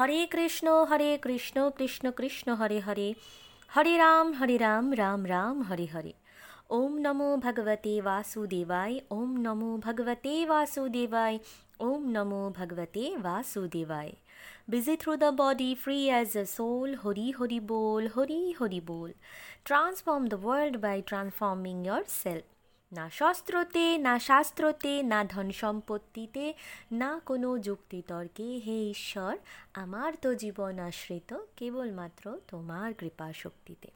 হরে কৃষ্ণ হরে কৃষ্ণ কৃষ্ণ কৃষ্ণ হরে হরে হরে রাম হরে রাম রাম রাম হরে হরে ওম নমো ভগবতে বাসুদেবায় ওম নমো ভগবতে বাসুদেবায় ওম নমো ভগবতে বাসুদেবায় busy through the body, free as a soul. Hori Hori Bol, Hori Hori Bol. Transform the world by transforming yourself. না শস্ত্রতে, না শাস্ত্রতে, না ধন সম্পত্তিতে না কোনো যুক্তিতর্কে হে ঈশ্বর, আমার তো জীবন আশ্রিত কেবলমাত্র তোমার কৃপা শক্তিতে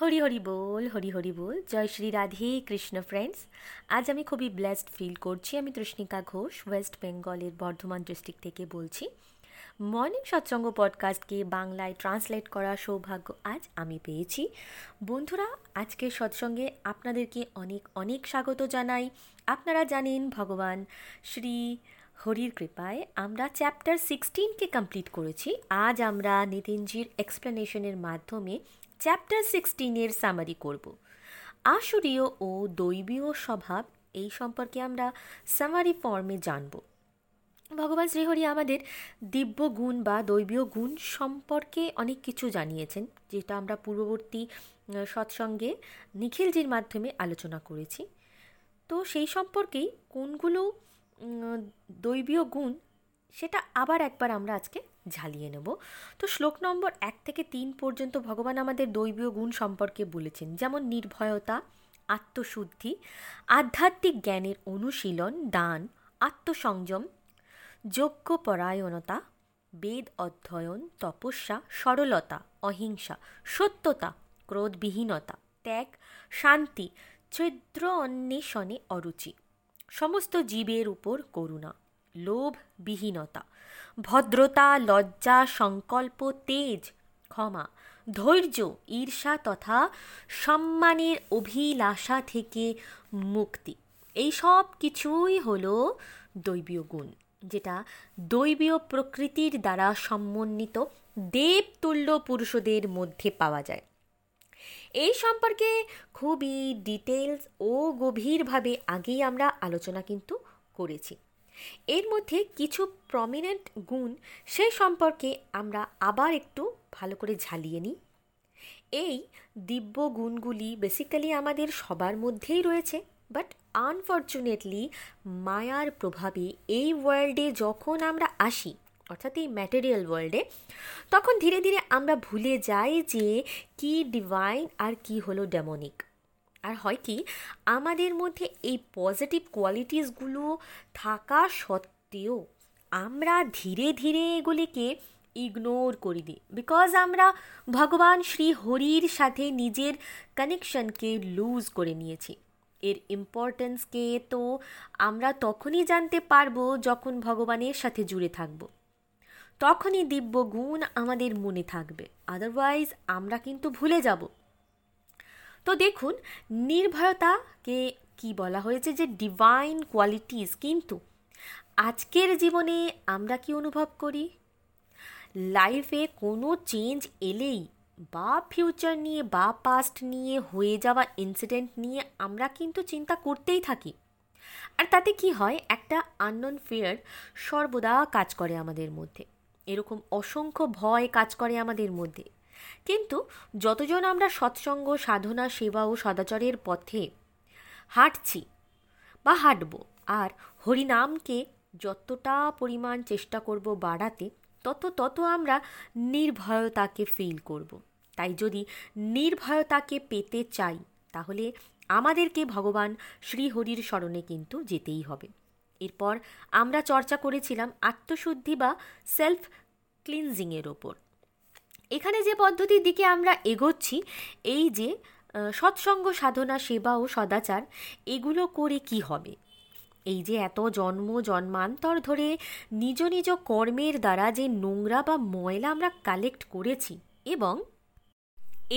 হরি হরি বল, হরি হরি বল। জয় শ্রী রাধে কৃষ্ণ ফ্রেন্ডস আজ আমি খুবই ব্লেসড ফিল করছি। আমি তৃষ্ণিকা ঘোষ ওয়েস্ট বেঙ্গলের বর্ধমান ডিস্ট্রিক্ট থেকে বলছি। মর্নিং সৎসঙ্গ পডকাস্টকে বাংলায় ট্রান্সলেট করার সৌভাগ্য আজ আমি পেয়েছি। বন্ধুরা, আজকের সৎসঙ্গে আপনাদেরকে অনেক অনেক স্বাগত জানাই। আপনারা জানেন, ভগবান শ্রী হরির কৃপায় আমরা চ্যাপ্টার সিক্সটিনকে কমপ্লিট করেছি। আজ আমরা নিতিনজির এক্সপ্লেনেশনের মাধ্যমে চ্যাপ্টার সিক্সটিনের সামারি করব। আসুরীয় ও দৈবীয় স্বভাব এই সম্পর্কে আমরা সামারি ফর্মে জানব। ভগবান শ্রীহরি আমাদের দিব্য গুণ বা দৈবীয় গুণ সম্পর্কে অনেক কিছু জানিয়েছেন, যেটা আমরা পূর্ববর্তী সৎসঙ্গে নিখিলজির মাধ্যমে আলোচনা করেছি। তো সেই সম্পর্কেই কোনগুলো দৈবীয় গুণ সেটা আবার একবার আমরা আজকে ঝালিয়ে নেব। তো শ্লোক নম্বর এক থেকে তিন পর্যন্ত ভগবান আমাদের দৈবীয় গুণ সম্পর্কে বলেছেন, যেমন নির্ভয়তা, আত্মশুদ্ধি, আধ্যাত্মিক জ্ঞানের অনুশীলন, দান, আত্মসংযম যোগ্য পরায়ণতা বেদ অধ্যয়ন, তপস্যা, সরলতা, অহিংসা, সত্যতা, ক্রোধবিহীনতা, ত্যাগ, শান্তি ছিদ্র অন্বেষণে অরুচি, সমস্ত জীবের উপর করুণা লোভ বিহীনতা ভদ্রতা, লজ্জা, সংকল্প, তেজ, ক্ষমা, ধৈর্য, ঈর্ষা তথা সম্মানের অভিলাষা থেকে মুক্তি। এই সব কিছুই হলো দৈবীয় গুণ। যেটা দৈবীয় প্রকৃতির দ্বারা সমন্বিত দেবতুল্য পুরুষদের মধ্যে পাওয়া যায়। এই সম্পর্কে খুবই ডিটেলস ও গভীরভাবে আগেই আমরা আলোচনা কিন্তু করেছি। এর মধ্যে কিছু প্রমিনেন্ট গুণ সে সম্পর্কে আমরা আবার একটু ভালো করে ঝালিয়ে নিই। এই দিব্য গুণগুলি বেসিক্যালি আমাদের সবার মধ্যেই রয়েছে বাট আনফর্চুনেটলি মায়ার প্রভাবে এই ওয়ার্ল্ডে যখন আমরা আসি, অর্থাৎ এই ম্যাটেরিয়াল ওয়ার্ল্ডে তখন ধীরে ধীরে আমরা ভুলে যাই যে কি ডিভাইন আর কি হলো ডেমনিক আর হয় কি, আমাদের মধ্যে এই পজিটিভ কোয়ালিটিসগুলো থাকা সত্ত্বেও আমরা ধীরে ধীরে এগুলিকে ইগনোর করে দিই। বিকজ আমরা ভগবান শ্রী হরির সাথে নিজের কানেকশনকে লুজ করে নিয়েছি। এর ইম্পর্টেন্সকে তো আমরা তখনই জানতে পারব যখন ভগবানের সাথে জুড়ে থাকব। তখনই দিব্য গুণ আমাদের মনে থাকবে আদারওয়াইজ আমরা কিন্তু ভুলে যাব। তো দেখুন নির্ভয়তাকে কি বলা হয়েছে যে ডিভাইন কোয়ালিটিস কিন্তু আজকের জীবনে আমরা কি অনুভব করি? লাইফে কোনো চেঞ্জ এলেই বা ফিউচার নিয়ে বা পাস্ট নিয়ে, হয়ে যাওয়া ইনসিডেন্ট নিয়ে আমরা কিন্তু চিন্তা করতেই থাকি। আর তাতে কি হয়? একটা আননোন ফিয়ার সর্বদা কাজ করে আমাদের মধ্যে। এরকম অসংখ্য ভয় কাজ করে আমাদের মধ্যে। কিন্তু যতজন আমরা সৎসঙ্গ, সাধনা, সেবা ও সদাচরের পথে হাঁটছি বা হাঁটব, আর হরিনামকে যতটা পরিমাণ চেষ্টা করব বাড়াতে, তত তত আমরা নির্ভয়তাকে ফিল করব। তাই যদি নির্ভয়তাকে পেতে চাই, তাহলে আমাদেরকে ভগবান শ্রীহরির স্মরণে কিন্তু যেতেই হবে। এরপর আমরা চর্চা করেছিলাম আত্মশুদ্ধি বা সেলফ ক্লিনজিংয়ের ওপর। এখানে যে পদ্ধতির দিকে আমরা এগোচ্ছি, এই যে সৎসঙ্গ সাধনা, সেবা ও সদাচার, এগুলো করে কি হবে? এই যে এত জন্ম, জন্মান্তর ধরে নিজ নিজ কর্মের দ্বারা যে নোংরা বা ময়লা আমরা কালেক্ট করেছি এবং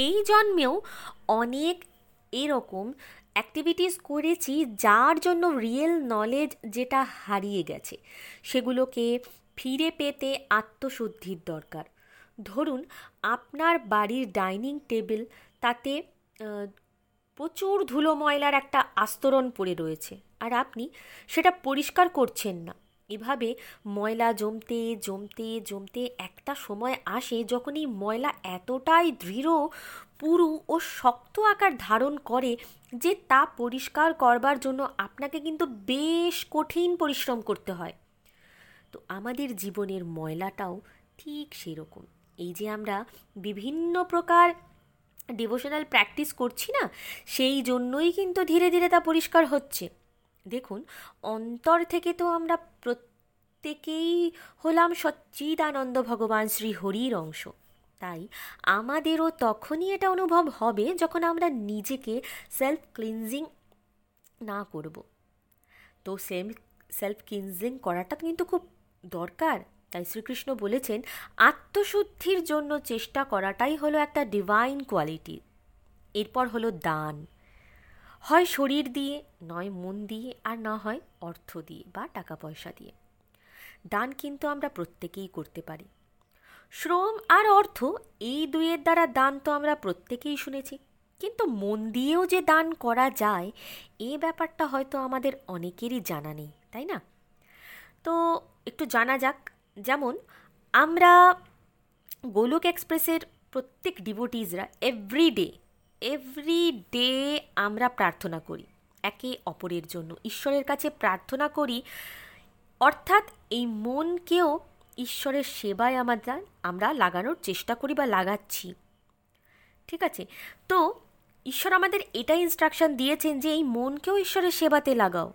এই জন্মেও অনেক এরকম অ্যাক্টিভিটিস করেছি যার জন্য রিয়েল নলেজ যেটা হারিয়ে গেছে। সেগুলোকে ফিরে পেতে আত্মশুদ্ধির দরকার। ধরুন, আপনার বাড়ির ডাইনিং টেবিল তাতে প্রচুর ধুলো ময়লার একটা আস্তরণ পড়ে রয়েছে, আর আপনি সেটা পরিষ্কার করছেন না। এভাবে ময়লা জমতে জমতে জমতে একটা সময় আসে যখন এই ময়লা এতটাই দৃঢ়, পুরু ও শক্ত আকার ধারণ করে যে তা পরিষ্কার করবার জন্য আপনাকে কিন্তু বেশ কঠিন পরিশ্রম করতে হয়। তো আমাদের জীবনের ময়লাটাও ঠিক সেরকম। এই যে আমরা বিভিন্ন প্রকার ডিভোশনাল প্র্যাকটিস করছি না, সেই জন্যই কিন্তু ধীরে ধীরে তা পরিষ্কার হচ্ছে। দেখুন, অন্তর থেকে তো আমরা প্রত্যেকেই হলাম সচ্চিদানন্দ ভগবান শ্রী হরির অংশ। তাই আমাদেরও তখনই এটা অনুভব হবে যখন আমরা নিজেকে সেলফ ক্লিনজিং না করব। তো সেলফ সেলফ ক্লিনজিং করাটা কিন্তু খুব দরকার। তাই শ্রীকৃষ্ণ বলেছেন, আত্মশুদ্ধির জন্য চেষ্টা করাটাই হলো একটা ডিভাইন কোয়ালিটি এরপর হলো দান। হয় শরীর দিয়ে, নয় মন দিয়ে, আর না হয় অর্থ দিয়ে বা টাকা পয়সা দিয়ে। দান কিন্তু আমরা প্রত্যেকেই করতে পারি। শ্রম আর অর্থ এই দুইয়ের দ্বারা দান তো আমরা প্রত্যেকেই শুনেছি। কিন্তু মন দিয়েও যে দান করা যায়, এ ব্যাপারটা হয়তো আমাদের অনেকেরই জানা নেই, তাই না? তো একটু জানা যাক, যেমন আমরা গোলক এক্সপ্রেসের প্রত্যেক ডিভোটিজরা এভরি ডে এভরি ডে আমরা প্রার্থনা করি, একে অপরের জন্য। ঈশ্বরের কাছে প্রার্থনা করি অর্থাৎ এই মনকেও ঈশ্বরের সেবায় আমাদের আমরা লাগানোর চেষ্টা করি বা লাগাচ্ছি। ঠিক আছে? তো ঈশ্বর আমাদের এটাই ইনস্ট্রাকশন দিয়েছেন যে এই মনকেও ঈশ্বরের সেবাতে লাগাও।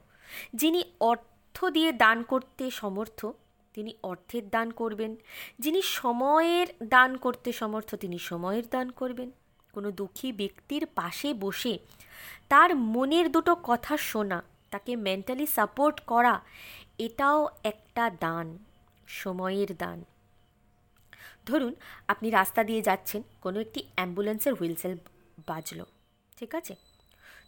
যিনি অর্থ দিয়ে দান করতে সমর্থ, তিনি অর্থের দান করবেন। যিনি সময়ের দান করতে সমর্থ, তিনি সময়ের দান করবেন। কোনো দুঃখী ব্যক্তির পাশে বসে তার মনের দুটো কথা শোনা, তাকে মেন্টালি সাপোর্ট করা এটাও একটা দান, সময়ের দান। ধরুন, আপনি রাস্তা দিয়ে যাচ্ছেন, কোনো একটি অ্যাম্বুলেন্সের হুইলসেল বাজলো, ঠিক আছে?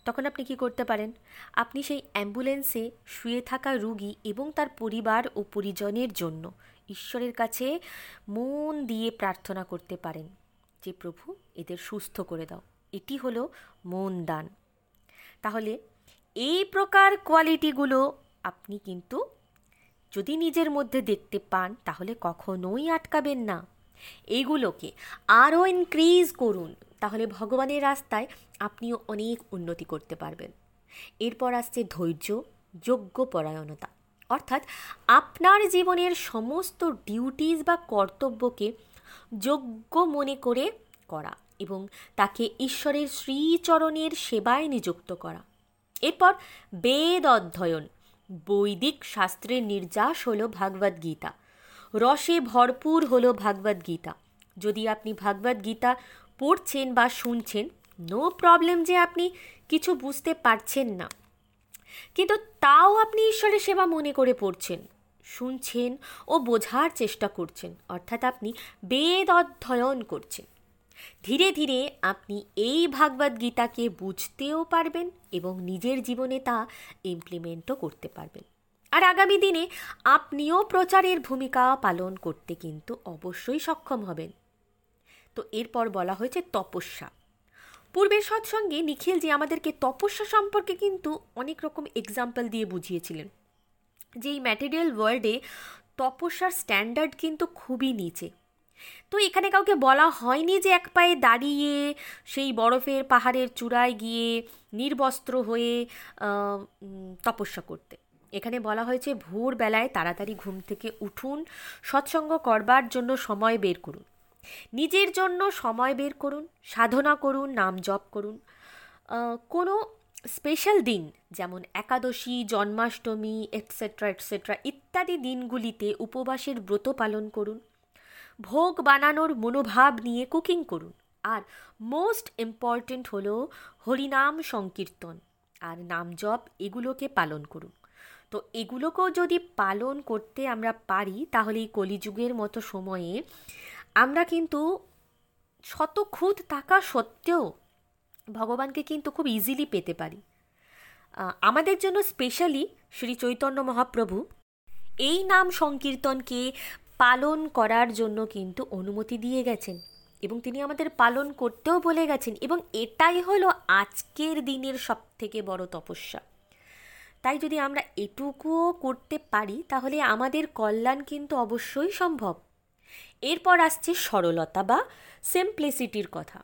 তখন আপনি কি করতে পারেন? আপনি সেই অ্যাম্বুলেন্সে শুয়ে থাকা রুগী এবং তার পরিবার ও পরিজনের জন্য ঈশ্বরের কাছে মন দিয়ে প্রার্থনা করতে পারেন যে, প্রভু, এদের সুস্থ করে দাও। এটি হলো মন দান। তাহলে এই প্রকার কোয়ালিটিগুলো আপনি কিন্তু যদি নিজের মধ্যে দেখতে পান, তাহলে কখনোই আটকাবেন না। এগুলোকে আরও ইনক্রিজ করুন, তাহলে ভগবানের রাস্তায় আপনিও অনেক উন্নতি করতে পারবেন। এরপর আসছে ধৈর্য যোগ্য পরায়ণতা অর্থাৎ আপনার জীবনের সমস্ত ডিউটিস বা কর্তব্যকে যোগ্য মনে করে করা এবং তাকে ঈশ্বরের শ্রীচরণের সেবায় নিযুক্ত করা। এরপর বেদ অধ্যয়ন। বৈদিক শাস্ত্রের নির্যাস হলো ভাগবত গীতা। রসে ভরপুর হলো ভাগবত গীতা। যদি আপনি ভাগবত গীতা পড়ছেন বা শুনছেন নো প্রবলেম যে আপনি কিছু বুঝতে পারছেন না। কিন্তু তাও আপনি ঈশ্বরের সেবা মনে করে পড়ছেন, শুনছেন ও বোঝার চেষ্টা করছেন। অর্থাৎ আপনি বেদ অধ্যয়ন করছেন। ধীরে ধীরে আপনি এই ভাগবত গীতাকে বুঝতেও পারবেন এবং নিজের জীবনে তা ইমপ্লিমেন্টও করতে পারবেন। আর আগামী দিনে আপনিও প্রচারের ভূমিকা পালন করতে কিন্তু অবশ্যই সক্ষম হবেন। তো এরপর বলা হয়েছে তপস্যা। পূর্বের সৎসঙ্গে নিখিল যে আমাদেরকে তপস্যা সম্পর্কে কিন্তু অনেক রকম এক্সাম্পল দিয়ে বুঝিয়েছিলেন। যে এই ম্যাটেরিয়াল ওয়ার্ল্ডে তপস্যার স্ট্যান্ডার্ড কিন্তু খুবই নিচে। তো এখানে কাউকে বলা হয়নি যে এক পায়ে দাঁড়িয়ে সেই বরফের পাহাড়ের চূড়ায় গিয়ে নির্বস্ত্র হয়ে তপস্যা করতে। এখানে বলা হয়েছে, ভোরবেলায় তাড়াতাড়ি ঘুম থেকে উঠুন, সৎসঙ্গ করবার জন্য সময় বের করুন। নিজের জন্য সময় বের করুন, সাধনা করুন, নাম জপ করুন। কোনো স্পেশাল দিন, যেমন একাদশী, জন্মাষ্টমী এটসেট্রা এটসেট্রা ইত্যাদি দিনগুলিতে উপবাসের ব্রত পালন করুন। ভোগ বানানোর মনোভাব নিয়ে কুকিং করুন। আর মোস্ট ইম্পর্টেন্ট হলো হরিনাম সংকীর্তন আর নাম জপ এগুলোকে পালন করুন। তো এগুলোকেও যদি পালন করতে আমরা পারি, তাহলে এই কলিযুগের মতো সময়ে আমরা কিন্তু শত খুদ থাকা সত্ত্বেও ভগবানকে কিন্তু খুব ইজিলি পেতে পারি। আমাদের জন্য স্পেশালি শ্রী চৈতন্য মহাপ্রভু এই নাম সংকীর্তনকে পালন করার জন্য কিন্তু অনুমতি দিয়ে গেছেন এবং তিনি আমাদের পালন করতেও বলে গেছেন এবং এটাই হলো আজকের দিনের সব থেকে বড় তপস্যা। তাই যদি আমরা এটুকুও করতে পারি, তাহলে আমাদের কল্যাণ কিন্তু অবশ্যই সম্ভব। এরপর আসছে সরলতা বা সিম্পলিসিটির কথা।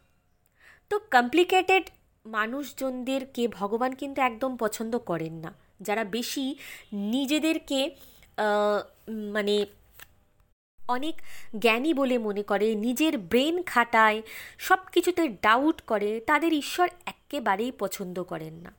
তো কমপ্লিকেটেড মানুষজনদেরকে ভগবান কিন্তু একদম পছন্দ করেন না। যারা বেশি নিজেদেরকে মানে অনেক জ্ঞানী বলে মনে করে, নিজের ব্রেন খাটায় সব কিছুতে ডাউট করে, তাদের ঈশ্বর একেবারেই পছন্দ করেন না।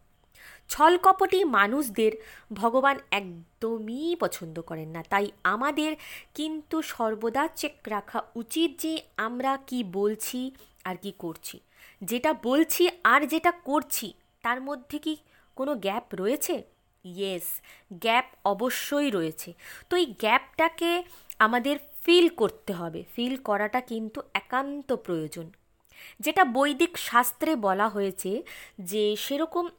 ছলকপটি মানুষদের ভগবান একদমই পছন্দ করেন না। তাই আমাদের কিন্তু সর্বদা চেক রাখা উচিত যে আমরা কি বলছি আর কি করছি। যেটা বলছি আর যেটা করছি, তার মধ্যে কি কোনো গ্যাপ রয়েছে? ইয়েস গ্যাপ অবশ্যই রয়েছে। তো এই গ্যাপটাকে আমাদের ফিল করতে হবে। ফিল করাটা কিন্তু একান্ত প্রয়োজন। যেটা বৈদিক শাস্ত্রে বলা হয়েছে যে, সেরকম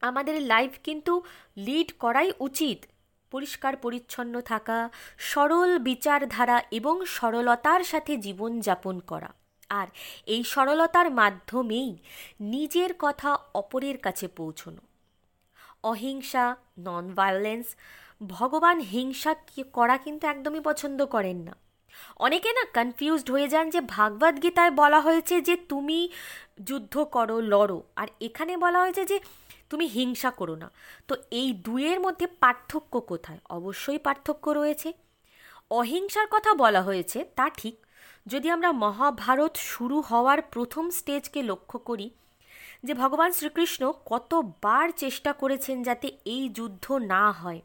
আমাদের লাইফ কিন্তু লিড করাই উচিত। পরিষ্কার, পরিচ্ছন্ন থাকা, সরল বিচারধারা এবং সরলতার সাথে জীবনযাপন করা। আর এই সরলতার মাধ্যমেই নিজের কথা অপরের কাছে পৌঁছনো। অহিংসা নন ভায়োলেন্স ভগবান হিংসা করা কিন্তু একদমই পছন্দ করেন না। অনেকে না কনফিউজড হয়ে যান যে ভাগবত গীতায় বলা হয়েছে যে তুমি যুদ্ধ করো, লড়ো, আর এখানে বলা হয়েছে যে তুমি হিংসা করো না। তো এই দুয়ের মধ্যে পার্থক্য কোথায়? অবশ্যই পার্থক্য রয়েছে। অহিংসার কথা বলা হয়েছে, তা ঠিক। যদি আমরা মহাভারত শুরু হওয়ার প্রথম স্টেজকে লক্ষ্য করি, যে ভগবান শ্রীকৃষ্ণ কতবার চেষ্টা করেছেন যাতে এই যুদ্ধ না হয়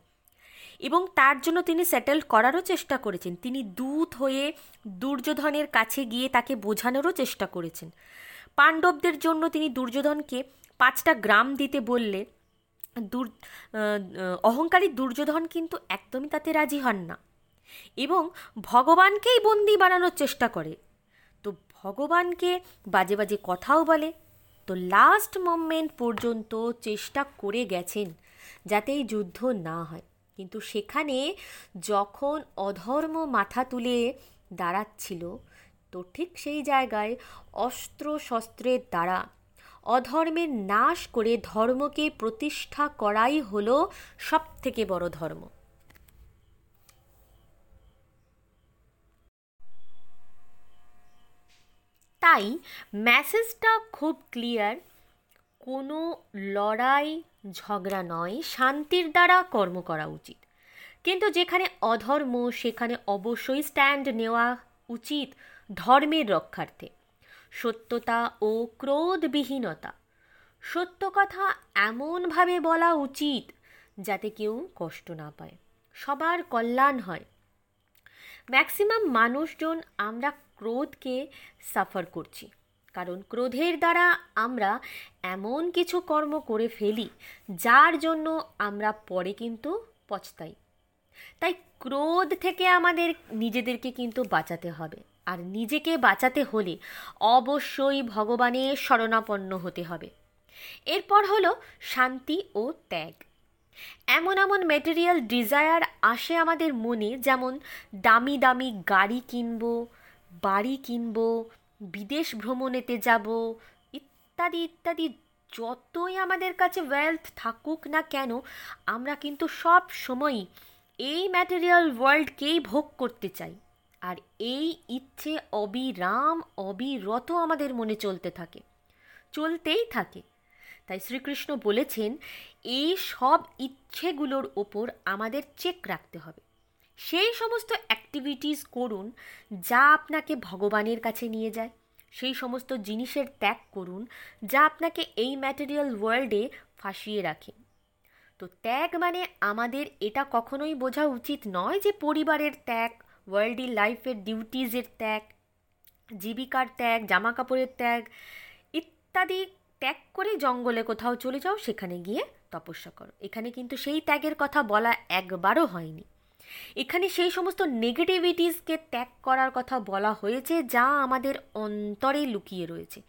এবং তার জন্য তিনি সেটেল করারও চেষ্টা করেছেন। তিনি দূত হয়ে দুর্যোধনের কাছে গিয়ে তাকে বোঝানোরও চেষ্টা করেছেন। পাণ্ডবদের জন্য তিনি দুর্যোধনকে পাঁচটা গ্রাম দিতে বললে দুর অহংকারী দুর্যোধন কিন্তু একদমই তাতে রাজি হন না এবং ভগবানকেই বন্দি বানানোর চেষ্টা করে। তো ভগবানকে বাজে বাজে কথাও বলে। তো লাস্ট মোমেন্ট পর্যন্ত চেষ্টা করে গেছেন যাতে এই যুদ্ধ না হয়। কিন্তু সেখানে যখন অধর্ম মাথা তুলে দাঁড়াচ্ছিল, তো ঠিক সেই জায়গায় অস্ত্র শস্ত্রের দ্বারা অধর্মের নাশ করে ধর্মকে প্রতিষ্ঠা করাই হলো সব থেকে বড় ধর্ম। তাই মেসেজটা খুব ক্লিয়ার কোনো লড়াই, ঝগড়া নয়, শান্তির দ্বারা কর্ম করা উচিত। কিন্তু যেখানে অধর্ম, সেখানে অবশ্যই স্ট্যান্ড নেওয়া উচিত ধর্মের রক্ষার্থে। সত্যতা ও ক্রোধবিহীনতা। সত্য কথা এমনভাবে বলা উচিত যাতে কেউ কষ্ট না পায়। সবার কল্যাণ হয়। ম্যাক্সিমাম মানুষজন আমরা ক্রোধকে সাফার করছি। কারণ ক্রোধের দ্বারা আমরা এমন কিছু কর্ম করে ফেলি, যার জন্য আমরা পরে কিন্তু পচতাই। তাই ক্রোধ থেকে আমাদের নিজেদেরকে কিন্তু বাঁচাতে হবে। আর নিজেকে বাঁচাতে হলে অবশ্যই ভগবানের শরণাপন্ন হতে হবে। এরপর হলো শান্তি ও ত্যাগ। এমন এমন মেটেরিয়াল ডিজায়ার আসে আমাদের মনে, যেমন দামি দামি গাড়ি কিনবো, বাড়ি কিনবো বিদেশ ভ্রমণেতে যাব, ইত্যাদি ইত্যাদি, যতই আমাদের কাছে ওয়েলথ থাকুক না কেন, আমরা কিন্তু সব সময়ই এই ম্যাটেরিয়াল ওয়ার্ল্ডকেই ভোগ করতে চাই। আর এই ইচ্ছে অবিরাম, অবিরত আমাদের মনে চলতে থাকে, চলতেই থাকে। তাই শ্রীকৃষ্ণ বলেছেন, এই সব ইচ্ছেগুলোর ওপর আমাদের চেক রাখতে হবে। সেই সমস্ত অ্যাক্টিভিটিস করুন যা আপনাকে ভগবানের কাছে নিয়ে যায়। সেই সমস্ত জিনিসের ত্যাগ করুন যা আপনাকে এই ম্যাটেরিয়াল ওয়ার্ল্ডে ফাঁসিয়ে রাখে। তো ত্যাগ মানে আমাদের এটা কখনোই বোঝা উচিত নয় যে পরিবারের ত্যাগ ওয়ার্ল্ডি লাইফের ডিউটিজের ত্যাগ, জীবিকার ত্যাগ জামা কাপড়ের ত্যাগ ইত্যাদি ত্যাগ করে জঙ্গলে কোথাও চলে যাও, সেখানে গিয়ে তপস্যা করো। এখানে কিন্তু সেই ত্যাগের কথা বলা একবারও হয়নি। এখানে সেই সমস্ত নেগেটিভিটিসকে ত্যাগ করার কথা বলা হয়েছে, যা আমাদের অন্তরে লুকিয়ে রয়েছে।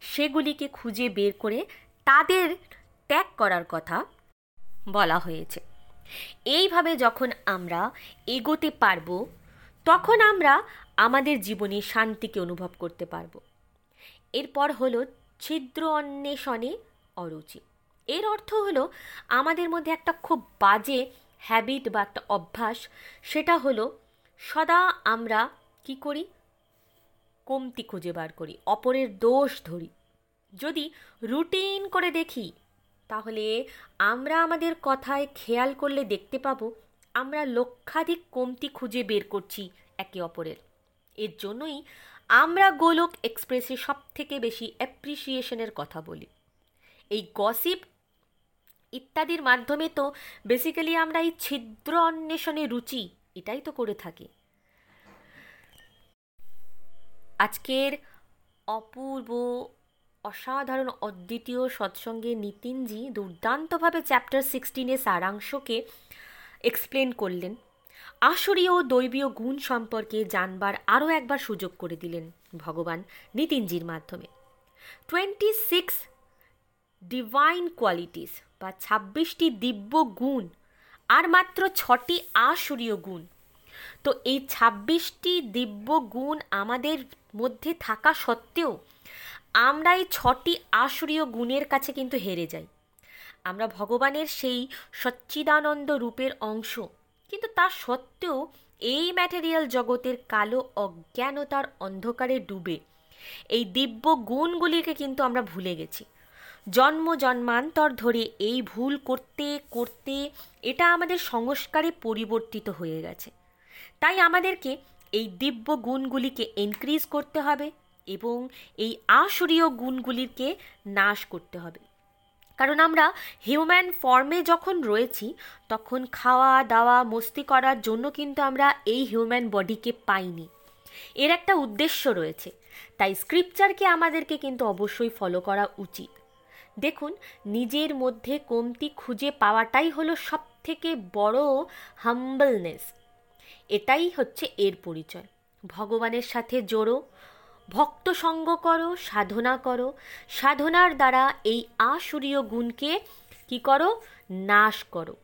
সেগুলিকে খুঁজে বের করে তাদের ত্যাগ করার কথা বলা হয়েছে। এইভাবে যখন আমরা এগোতে পারব, তখন আমরা আমাদের জীবনে শান্তিকে অনুভব করতে পারব। এরপর হলো ছিদ্র অন্বেষণে অরুচি। এর অর্থ হলো আমাদের মধ্যে একটা খুব বাজে হ্যাবিট বা একটা অভ্যাস, সেটা হলো সদা আমরা কি করি? কমতি খুঁজে বার করি, অপরের দোষ ধরি। যদি রুটিন করে দেখি, তাহলে আমরা আমাদের কথায় খেয়াল করলে দেখতে পাবো, আমরা লক্ষাধিক কমতি খুঁজে বের করছি একে অপরের। এর জন্যই আমরা গোলক এক্সপ্রেসে সব থেকে বেশি অ্যাপ্রিসিয়েশনের কথা বলি। এই গসিপ ইত্যাদির মাধ্যমে তো বেসিক্যালি আমরা এই ছিদ্র অন্বেষণে রুচি, এটাই তো করে থাকি। আজকের অপূর্ব, অসাধারণ, অদ্বিতীয় সৎসঙ্গে নিতিনজি দুর্দান্তভাবে চ্যাপ্টার সিক্সটিনের সারাংশকে এক্সপ্লেন করলেন। আসরীয় দৈবীয় গুণ সম্পর্কে জানবার আরও একবার সুযোগ করে দিলেন ভগবান নিতিনজির মাধ্যমে। টোয়েন্টি সিক্স ডিভাইন কোয়ালিটিস বা ছাব্বিশটি দিব্য গুণ আর মাত্র ছটি আসরীয় গুণ। তো এই ছাব্বিশটি দিব্য গুণ আমাদের মধ্যে থাকা সত্ত্বেও আমরা এই ছটি আসরীয় গুণের কাছে কিন্তু হেরে যাই। আমরা ভগবানের সেই সচ্চিদানন্দ রূপের অংশ। কিন্তু তা সত্ত্বেও এই ম্যাটেরিয়াল জগতের কালো অজ্ঞানতার অন্ধকারে ডুবে এই দিব্য গুণগুলিকে কিন্তু আমরা ভুলে গেছি। জন্ম জন্মান্তর ধরে এই ভুল করতে করতে এটা আমাদের সংস্কারে পরিবর্তিত হয়ে গেছে। তাই আমাদেরকে এই দিব্য গুণগুলিকে এনক্রিজ করতে হবে এবং এই আসরীয় গুণগুলিকে নাশ করতে হবে। কারণ আমরা হিউম্যান ফর্মে যখন রয়েছি, তখন খাওয়া, দাওয়া, মস্তি করার জন্য কিন্তু আমরা এই হিউম্যান বডিকে পাইনি। এর একটা উদ্দেশ্য রয়েছে। তাই স্ক্রিপচারকে আমাদেরকে কিন্তু অবশ্যই ফলো করা উচিত। দেখুন, নিজের মধ্যে কমতি খুঁজে পাওয়াটাই হলো সব থেকে বড় হাম্বলনেস এটাই হচ্ছে এর পরিচয়। ভগবানের সাথে জোড়ো, ভক্ত সঙ্গ করো, সাধনা করো। সাধনার দ্বারা এই আসুরীয় গুণকে কি করো? নাশ করো।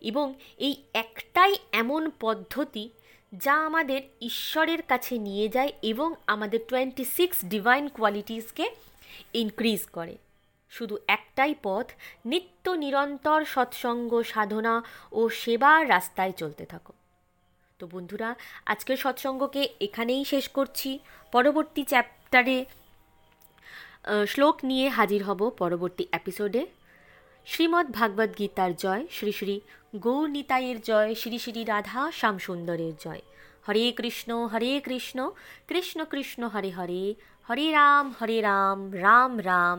এবং এই একটাই এমন পদ্ধতি যা আমাদের ঈশ্বরের কাছে নিয়ে যায় এবং আমাদের টোয়েন্টি সিক্স ডিভাইন কোয়ালিটিসকে ইনক্রিজ করে। শুধু একটাই পথ, নিত্য নিরন্তর সৎসঙ্গ, সাধনা ও সেবার রাস্তায় চলতে থাকো। তো বন্ধুরা, আজকের সৎসঙ্গকে এখানেই শেষ করছি। পরবর্তী চ্যাপ্টারে শ্লোক নিয়ে হাজির হব পরবর্তী এপিসোডে। শ্রীমদ্ ভাগবত গীতার জয়, শ্রী শ্রী গৌর নিতাইয়ের জয়, শ্রী শ্রী রাধা শ্যামসুন্দরের জয়। হরে কৃষ্ণ হরে কৃষ্ণ কৃষ্ণ কৃষ্ণ, হরে হরে হরে রাম হরে রাম রাম রাম।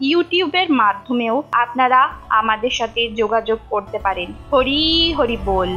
ইউটিউবের মাধ্যমেও আপনারা আমাদের সাথে যোগাযোগ করতে পারেন। হরি হরি বল।